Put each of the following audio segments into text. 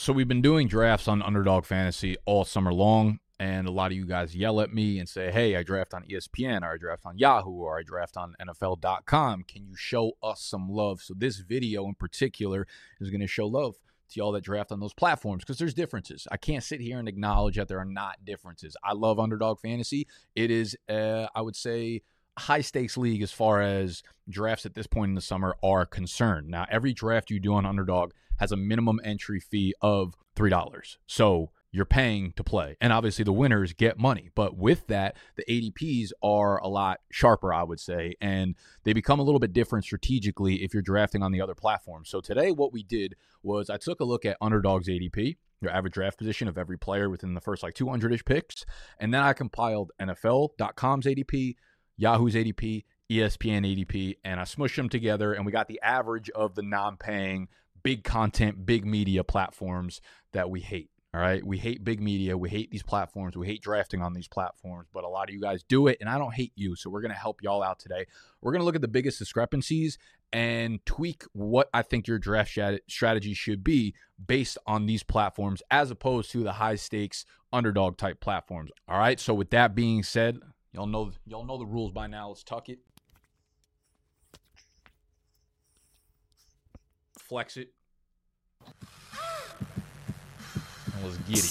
So we've been doing drafts on Underdog Fantasy all summer long, and a lot of you guys yell at me and say, "Hey, I draft on ESPN, or I draft on Yahoo, or I draft on NFL.com. Can you show us some love?" So this video in particular is going to show love to y'all that draft on those platforms because there's differences. I can't sit here and acknowledge that there are not differences. I love Underdog Fantasy. It is, uh, I would say, high stakes league as far as drafts at this point in the summer are concerned. Now, every draft you do on Underdog has a minimum entry fee of $3. So you're paying to play. And obviously the winners get money. But with that, the ADPs are a lot sharper, I would say, and they become a little bit different strategically if you're drafting on the other platforms. So today what we did was I took a look at Underdog's ADP, your average draft position of every player within the first like 200ish picks, and then I compiled NFL.com's ADP, Yahoo's ADP, ESPN ADP, and I smushed them together and we got the average of the non-paying big content, big media platforms that we hate. All right. We hate big media. We hate these platforms. We hate drafting on these platforms, but a lot of you guys do it, and I don't hate you. So we're going to help y'all out today. We're going to look at the biggest discrepancies and tweak what I think your draft strategy should be based on these platforms as opposed to the high stakes underdog type platforms. All right. So with that being said, y'all know y'all know the rules by now. Let's tuck it. Flex it. Let's get it.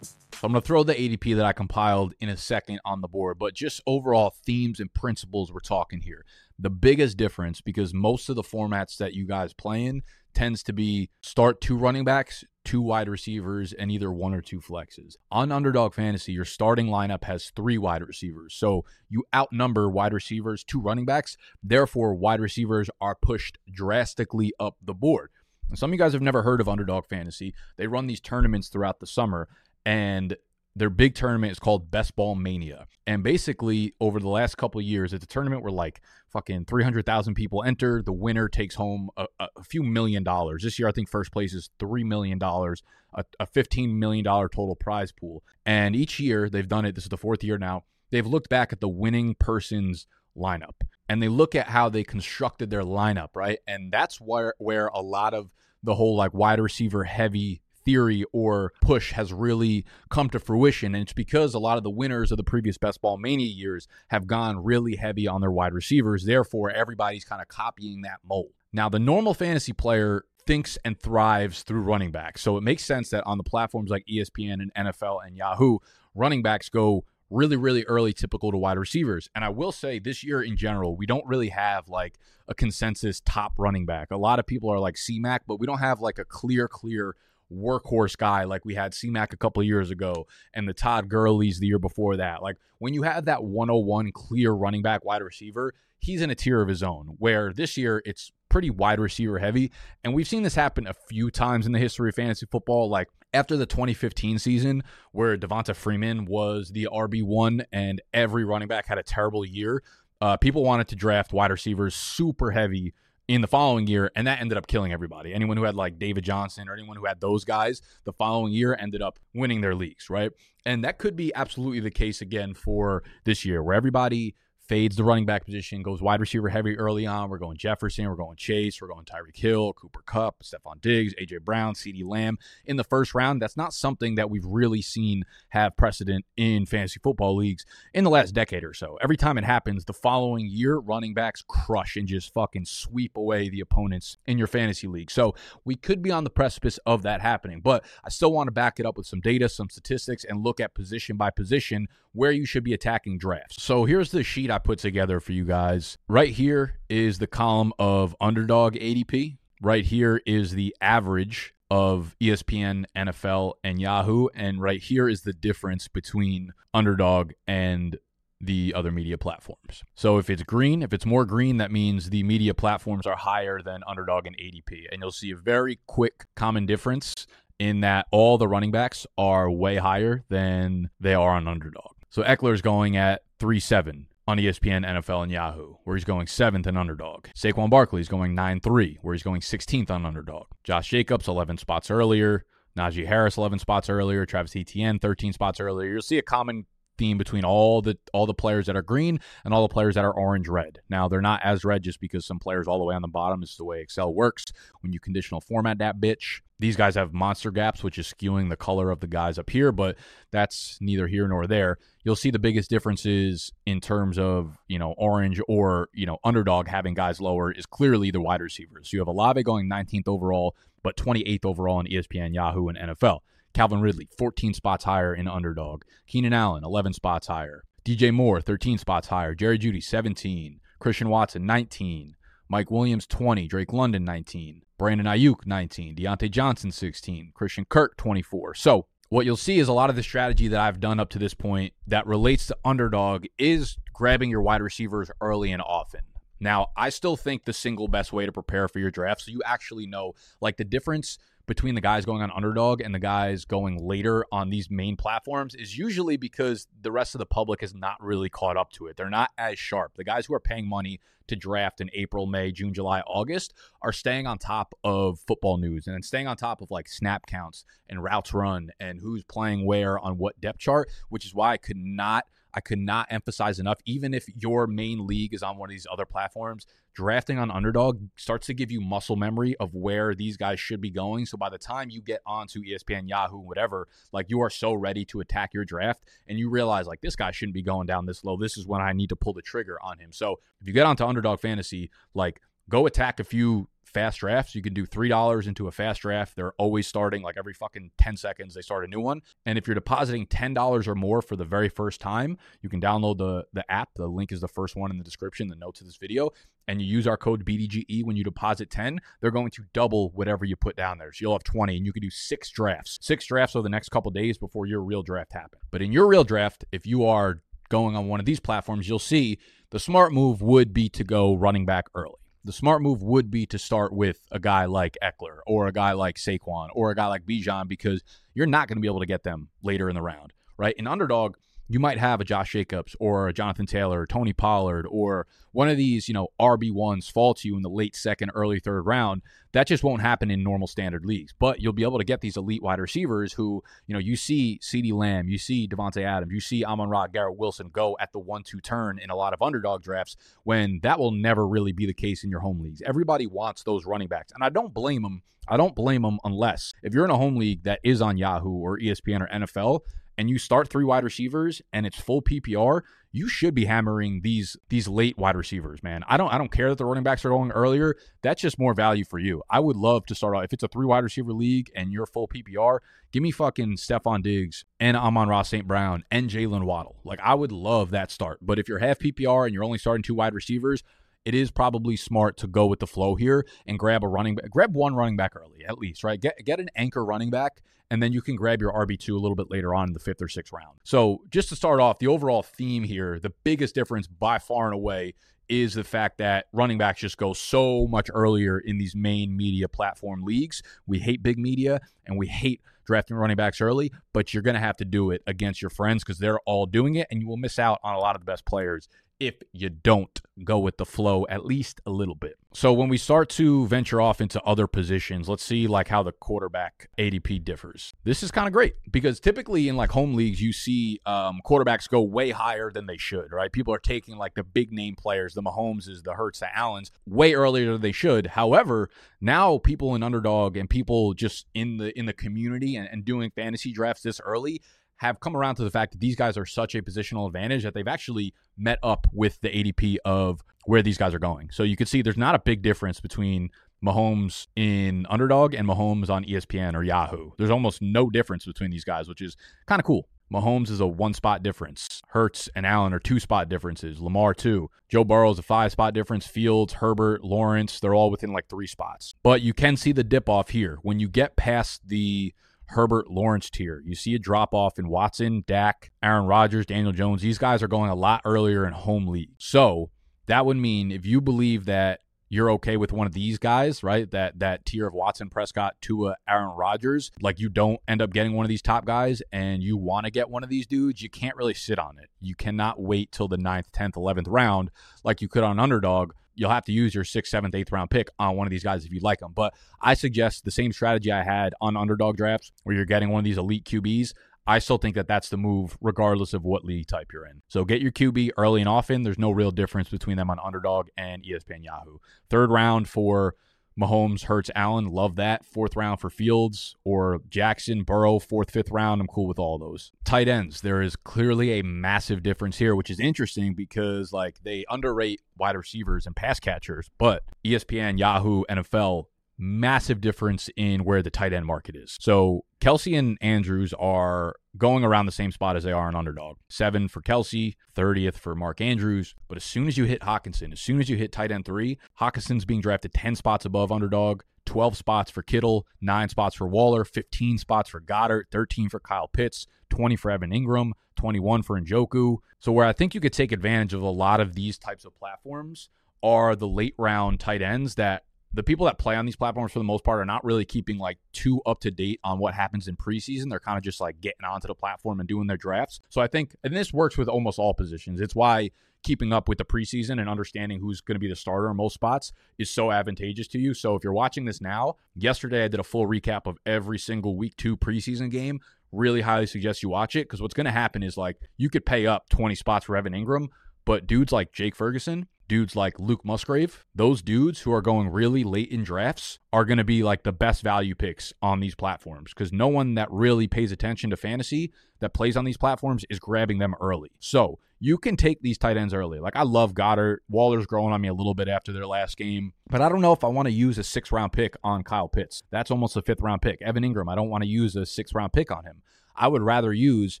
So I'm going to throw the ADP that I compiled in a second on the board, but just overall themes and principles we're talking here. The biggest difference, because most of the formats that you guys play in tends to be start two running backs, two wide receivers, and either one or two flexes. On Underdog Fantasy, your starting lineup has three wide receivers. So you outnumber wide receivers to running backs. Therefore, wide receivers are pushed drastically up the board. Some of you guys have never heard of Underdog Fantasy. They run these tournaments throughout the summer, and their big tournament is called Best Ball Mania. And basically, over the last couple years, it's a tournament where like fucking 300,000 people enter. The winner takes home a, a, few million dollars. This year, I think first place is $3 million, a, a $15 million total prize pool. And each year, they've done it. This is the fourth year now. They've looked back at the winning person's lineup and they look at how they constructed their lineup, right? And that's where, where a lot of the whole like wide receiver heavy theory or push has really come to fruition. And it's because a lot of the winners of the previous Best Ball Mania years have gone really heavy on their wide receivers. Therefore, everybody's kind of copying that mold. Now, the normal fantasy player thinks and thrives through running backs. So it makes sense that on the platforms like ESPN and NFL and Yahoo, running backs go really, really early, typical to wide receivers. And I will say this year in general, we don't really have like a consensus top running back. A lot of people are like CMAC, but we don't have like a clear, clear workhorse guy like we had CMAC a couple years ago and the Todd Gurley's the year before that. Like when you have that 101 clear running back wide receiver, he's in a tier of his own. Where this year it's pretty wide receiver heavy. And we've seen this happen a few times in the history of fantasy football. Like after the 2015 season, where Devonta Freeman was the RB1 and every running back had a terrible year, uh, people wanted to draft wide receivers super heavy in the following year, and that ended up killing everybody. Anyone who had like David Johnson or anyone who had those guys the following year ended up winning their leagues, right? And that could be absolutely the case again for this year, where everybody fades the running back position, goes wide receiver heavy early on. We're going Jefferson, we're going Chase, we're going Tyreek Hill, Cooper Kupp, Stefon Diggs, AJ Brown, CeeDee Lamb in the first round. That's not something that we've really seen have precedent in fantasy football leagues in the last decade or so. Every time it happens, the following year, running backs crush and just fucking sweep away the opponents in your fantasy league. So we could be on the precipice of that happening, but I still want to back it up with some data, some statistics, and look at position by position where you should be attacking drafts. So here's the sheet I put together for you guys. Right here is the column of underdog ADP. Right here is the average of ESPN, NFL, and Yahoo. And right here is the difference between underdog and the other media platforms. So if it's green, if it's more green, that means the media platforms are higher than underdog and ADP. And you'll see a very quick common difference in that all the running backs are way higher than they are on underdog. So Ekeler's going at 3 7 on ESPN, NFL, and Yahoo, where he's going seventh in underdog. Saquon Barkley is going 9 3, where he's going 16th on underdog. Josh Jacobs, 11 spots earlier. Najee Harris, 11 spots earlier. Travis Etienne, 13 spots earlier. You'll see a common theme between all the all the players that are green and all the players that are orange red. Now they're not as red just because some players all the way on the bottom is the way Excel works. When you conditional format that bitch, these guys have monster gaps, which is skewing the color of the guys up here, but that's neither here nor there. You'll see the biggest differences in terms of, you know, orange or, you know, underdog having guys lower is clearly the wide receivers. So you have Olave going 19th overall, but 28th overall in ESPN, Yahoo, and NFL. Calvin Ridley, 14 spots higher in underdog. Keenan Allen, 11 spots higher. DJ Moore, 13 spots higher. Jerry Jeudy, 17. Christian Watson, 19. Mike Williams, 20. Drake London, 19. Brandon Aiyuk, 19. Diontae Johnson, 16. Christian Kirk, 24. So what you'll see is a lot of the strategy that I've done up to this point that relates to underdog is grabbing your wide receivers early and often. Now, I still think the single best way to prepare for your draft, so you actually know like the difference between the guys going on underdog and the guys going later on these main platforms is usually because the rest of the public is not really caught up to it. They're not as sharp. The guys who are paying money to draft in April, May, June, July, August are staying on top of football news and staying on top of like snap counts and routes run and who's playing where on what depth chart, which is why I could not I could not emphasize enough. Even if your main league is on one of these other platforms, drafting on underdog starts to give you muscle memory of where these guys should be going. So by the time you get onto ESPN, Yahoo, whatever, like you are so ready to attack your draft and you realize like this guy shouldn't be going down this low. This is when I need to pull the trigger on him. So if you get onto underdog fantasy, like go attack a few fast drafts. You can do $3 into a fast draft. They're always starting like every fucking 10 seconds, they start a new one. And if you're depositing $10 or more for the very first time, you can download the, the app. The link is the first one in the description, the notes of this video. And you use our code BDGE when you deposit 10, they're going to double whatever you put down there. So you'll have 20 and you can do six drafts, six drafts over the next couple days before your real draft happens. But in your real draft, if you are going on one of these platforms, you'll see the smart move would be to go running back early the smart move would be to start with a guy like Ekeler or a guy like Saquon or a guy like Bijan because you're not going to be able to get them later in the round, right? An underdog, you might have a Josh Jacobs or a Jonathan Taylor, or Tony Pollard, or one of these, you know, RB1s fall to you in the late second, early third round. That just won't happen in normal standard leagues. But you'll be able to get these elite wide receivers who, you know, you see CeeDee Lamb, you see Davante Adams, you see Amon Ra, Garrett Wilson go at the one two turn in a lot of underdog drafts when that will never really be the case in your home leagues. Everybody wants those running backs. And I don't blame them. I don't blame them unless if you're in a home league that is on Yahoo or ESPN or NFL, and you start three wide receivers and it's full PPR, you should be hammering these these late wide receivers, man. I don't I don't care that the running backs are going earlier. That's just more value for you. I would love to start off if it's a three wide receiver league and you're full PPR, give me fucking Stefon Diggs and Amon-Ra St. Brown and Jalen Waddle. Like I would love that start. But if you're half PPR and you're only starting two wide receivers, it is probably smart to go with the flow here and grab a running back, grab one running back early at least, right? Get get an anchor running back, and then you can grab your RB two a little bit later on in the fifth or sixth round. So just to start off, the overall theme here, the biggest difference by far and away is the fact that running backs just go so much earlier in these main media platform leagues. We hate big media and we hate drafting running backs early, but you're going to have to do it against your friends because they're all doing it and you will miss out on a lot of the best players if you don't go with the flow at least a little bit. So when we start to venture off into other positions, let's see like how the quarterback ADP differs. This is kind of great because typically in like home leagues, you see um, quarterbacks go way higher than they should, right? People are taking like the big name players, the Mahomes, the Hurts, the Allens, way earlier than they should. However, now people in underdog and people just in the in the community and, and doing fantasy drafts this early have come around to the fact that these guys are such a positional advantage that they've actually met up with the ADP of where these guys are going. So you can see there's not a big difference between Mahomes in underdog and Mahomes on ESPN or Yahoo. There's almost no difference between these guys, which is kind of cool. Mahomes is a one spot difference. Hurts and Allen are two spot differences. Lamar, two. Joe Burrow is a five spot difference. Fields, Herbert, Lawrence, they're all within like three spots. But you can see the dip off here. When you get past the Herbert Lawrence tier. You see a drop off in Watson, Dak, Aaron Rodgers, Daniel Jones. These guys are going a lot earlier in home league. So that would mean if you believe that you're okay with one of these guys, right? That that tier of Watson, Prescott, Tua, Aaron Rodgers, like you don't end up getting one of these top guys and you want to get one of these dudes, you can't really sit on it. You cannot wait till the ninth, tenth, eleventh round like you could on underdog you'll have to use your sixth, seventh, eighth round pick on one of these guys if you like them. But I suggest the same strategy I had on underdog drafts where you're getting one of these elite QBs. I still think that that's the move, regardless of what league type you're in. So get your QB early and often. There's no real difference between them on Underdog and ESPN Yahoo. Third round for Mahomes, Hurts, Allen. Love that. Fourth round for Fields or Jackson, Burrow, fourth, fifth round. I'm cool with all those. Tight ends. There is clearly a massive difference here, which is interesting because like they underrate wide receivers and pass catchers, but ESPN, Yahoo, NFL massive difference in where the tight end market is. So Kelce and Andrews are going around the same spot as they are in underdog. Seven for Kelce, 30th for Mark Andrews. But as soon as you hit Hockenson, as soon as you hit tight end three, Hockenson's being drafted 10 spots above underdog. 12 spots for Kittle, 9 spots for Waller, 15 spots for Goedert, 13 for Kyle Pitts, 20 for Evan Engram, 21 for Njoku. So, where I think you could take advantage of a lot of these types of platforms are the late round tight ends that the people that play on these platforms for the most part are not really keeping like too up to date on what happens in preseason. They're kind of just like getting onto the platform and doing their drafts. So I think, and this works with almost all positions. It's why keeping up with the preseason and understanding who's going to be the starter in most spots is so advantageous to you. So if you're watching this now, yesterday I did a full recap of every single week two preseason game. Really highly suggest you watch it because what's going to happen is like you could pay up 20 spots for Evan Engram, but dudes like Jake Ferguson, dudes like Luke Musgrave, those dudes who are going really late in drafts are going to be like the best value picks on these platforms because no one that really pays attention to fantasy that plays on these platforms is grabbing them early. So you can take these tight ends early. Like I love Goedert. Waller's growing on me a little bit after their last game, but I don't know if I want to use a six round pick on Kyle Pitts. That's almost a fifth round pick. Evan Engram, I don't want to use a six round pick on him. I would rather use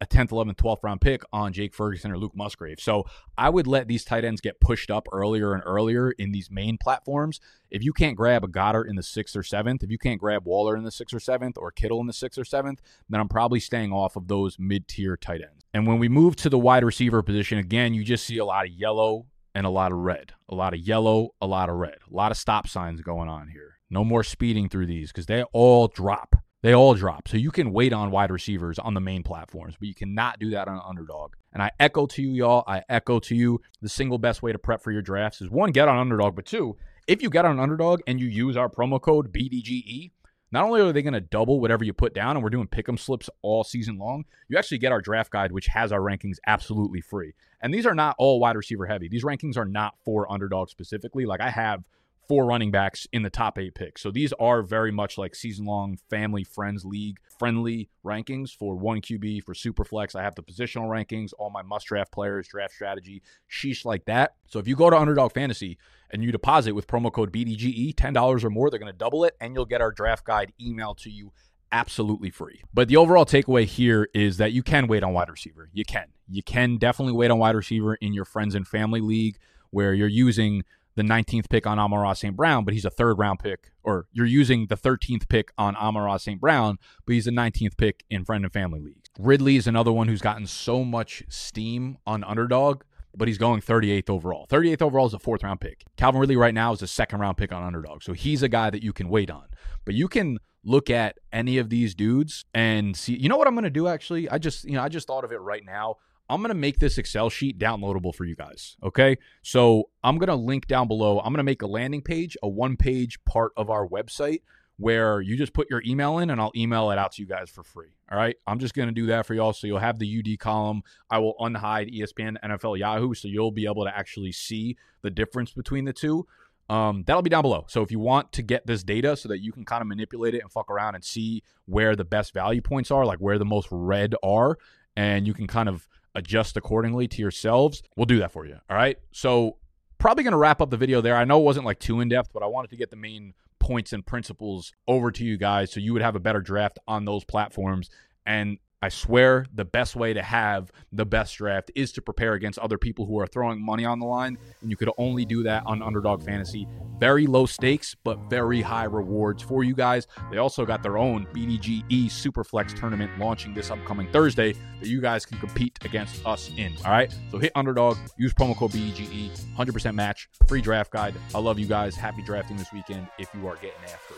a 10th, 11th, 12th round pick on Jake Ferguson or Luke Musgrave. So I would let these tight ends get pushed up earlier and earlier in these main platforms. If you can't grab a Goedert in the sixth or seventh, if you can't grab Waller in the sixth or seventh, or Kittle in the sixth or seventh, then I'm probably staying off of those mid tier tight ends. And when we move to the wide receiver position, again, you just see a lot of yellow and a lot of red. A lot of yellow, a lot of red. A lot of stop signs going on here. No more speeding through these because they all drop. They all drop. So you can wait on wide receivers on the main platforms, but you cannot do that on underdog. And I echo to you, y'all. I echo to you the single best way to prep for your drafts is one, get on underdog, but two, if you get on underdog and you use our promo code BDGE, not only are they going to double whatever you put down, and we're doing pick'em slips all season long, you actually get our draft guide, which has our rankings absolutely free. And these are not all wide receiver heavy. These rankings are not for underdog specifically. Like I have four running backs in the top eight picks. So these are very much like season long family friends league friendly rankings for one QB for Superflex. I have the positional rankings, all my must draft players, draft strategy, sheesh like that. So if you go to Underdog Fantasy and you deposit with promo code BDGE, $10 or more, they're going to double it and you'll get our draft guide emailed to you absolutely free. But the overall takeaway here is that you can wait on wide receiver. You can. You can definitely wait on wide receiver in your friends and family league where you're using the 19th pick on Amon-Ra St. Brown, but he's a third round pick, or you're using the 13th pick on Amon-Ra St. Brown, but he's a 19th pick in friend and family leagues. Ridley is another one who's gotten so much steam on underdog, but he's going 38th overall. 38th overall is a fourth round pick. Calvin Ridley right now is a second round pick on underdog. So he's a guy that you can wait on. But you can look at any of these dudes and see, you know what I'm going to do actually? I just, you know, I just thought of it right now. I'm going to make this Excel sheet downloadable for you guys. Okay. So I'm going to link down below. I'm going to make a landing page, a one page part of our website where you just put your email in and I'll email it out to you guys for free. All right. I'm just going to do that for y'all. So you'll have the UD column. I will unhide ESPN, NFL, Yahoo. So you'll be able to actually see the difference between the two. Um, that'll be down below. So if you want to get this data so that you can kind of manipulate it and fuck around and see where the best value points are, like where the most red are, and you can kind of adjust accordingly to yourselves, we'll do that for you. All right. So, probably going to wrap up the video there. I know it wasn't like too in depth, but I wanted to get the main points and principles over to you guys so you would have a better draft on those platforms. And I swear the best way to have the best draft is to prepare against other people who are throwing money on the line. And you could only do that on Underdog Fantasy. Very low stakes, but very high rewards for you guys. They also got their own BDGE Superflex tournament launching this upcoming Thursday that you guys can compete against us in. All right. So hit Underdog, use promo code BDGE, 100% match, free draft guide. I love you guys. Happy drafting this weekend if you are getting after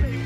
it.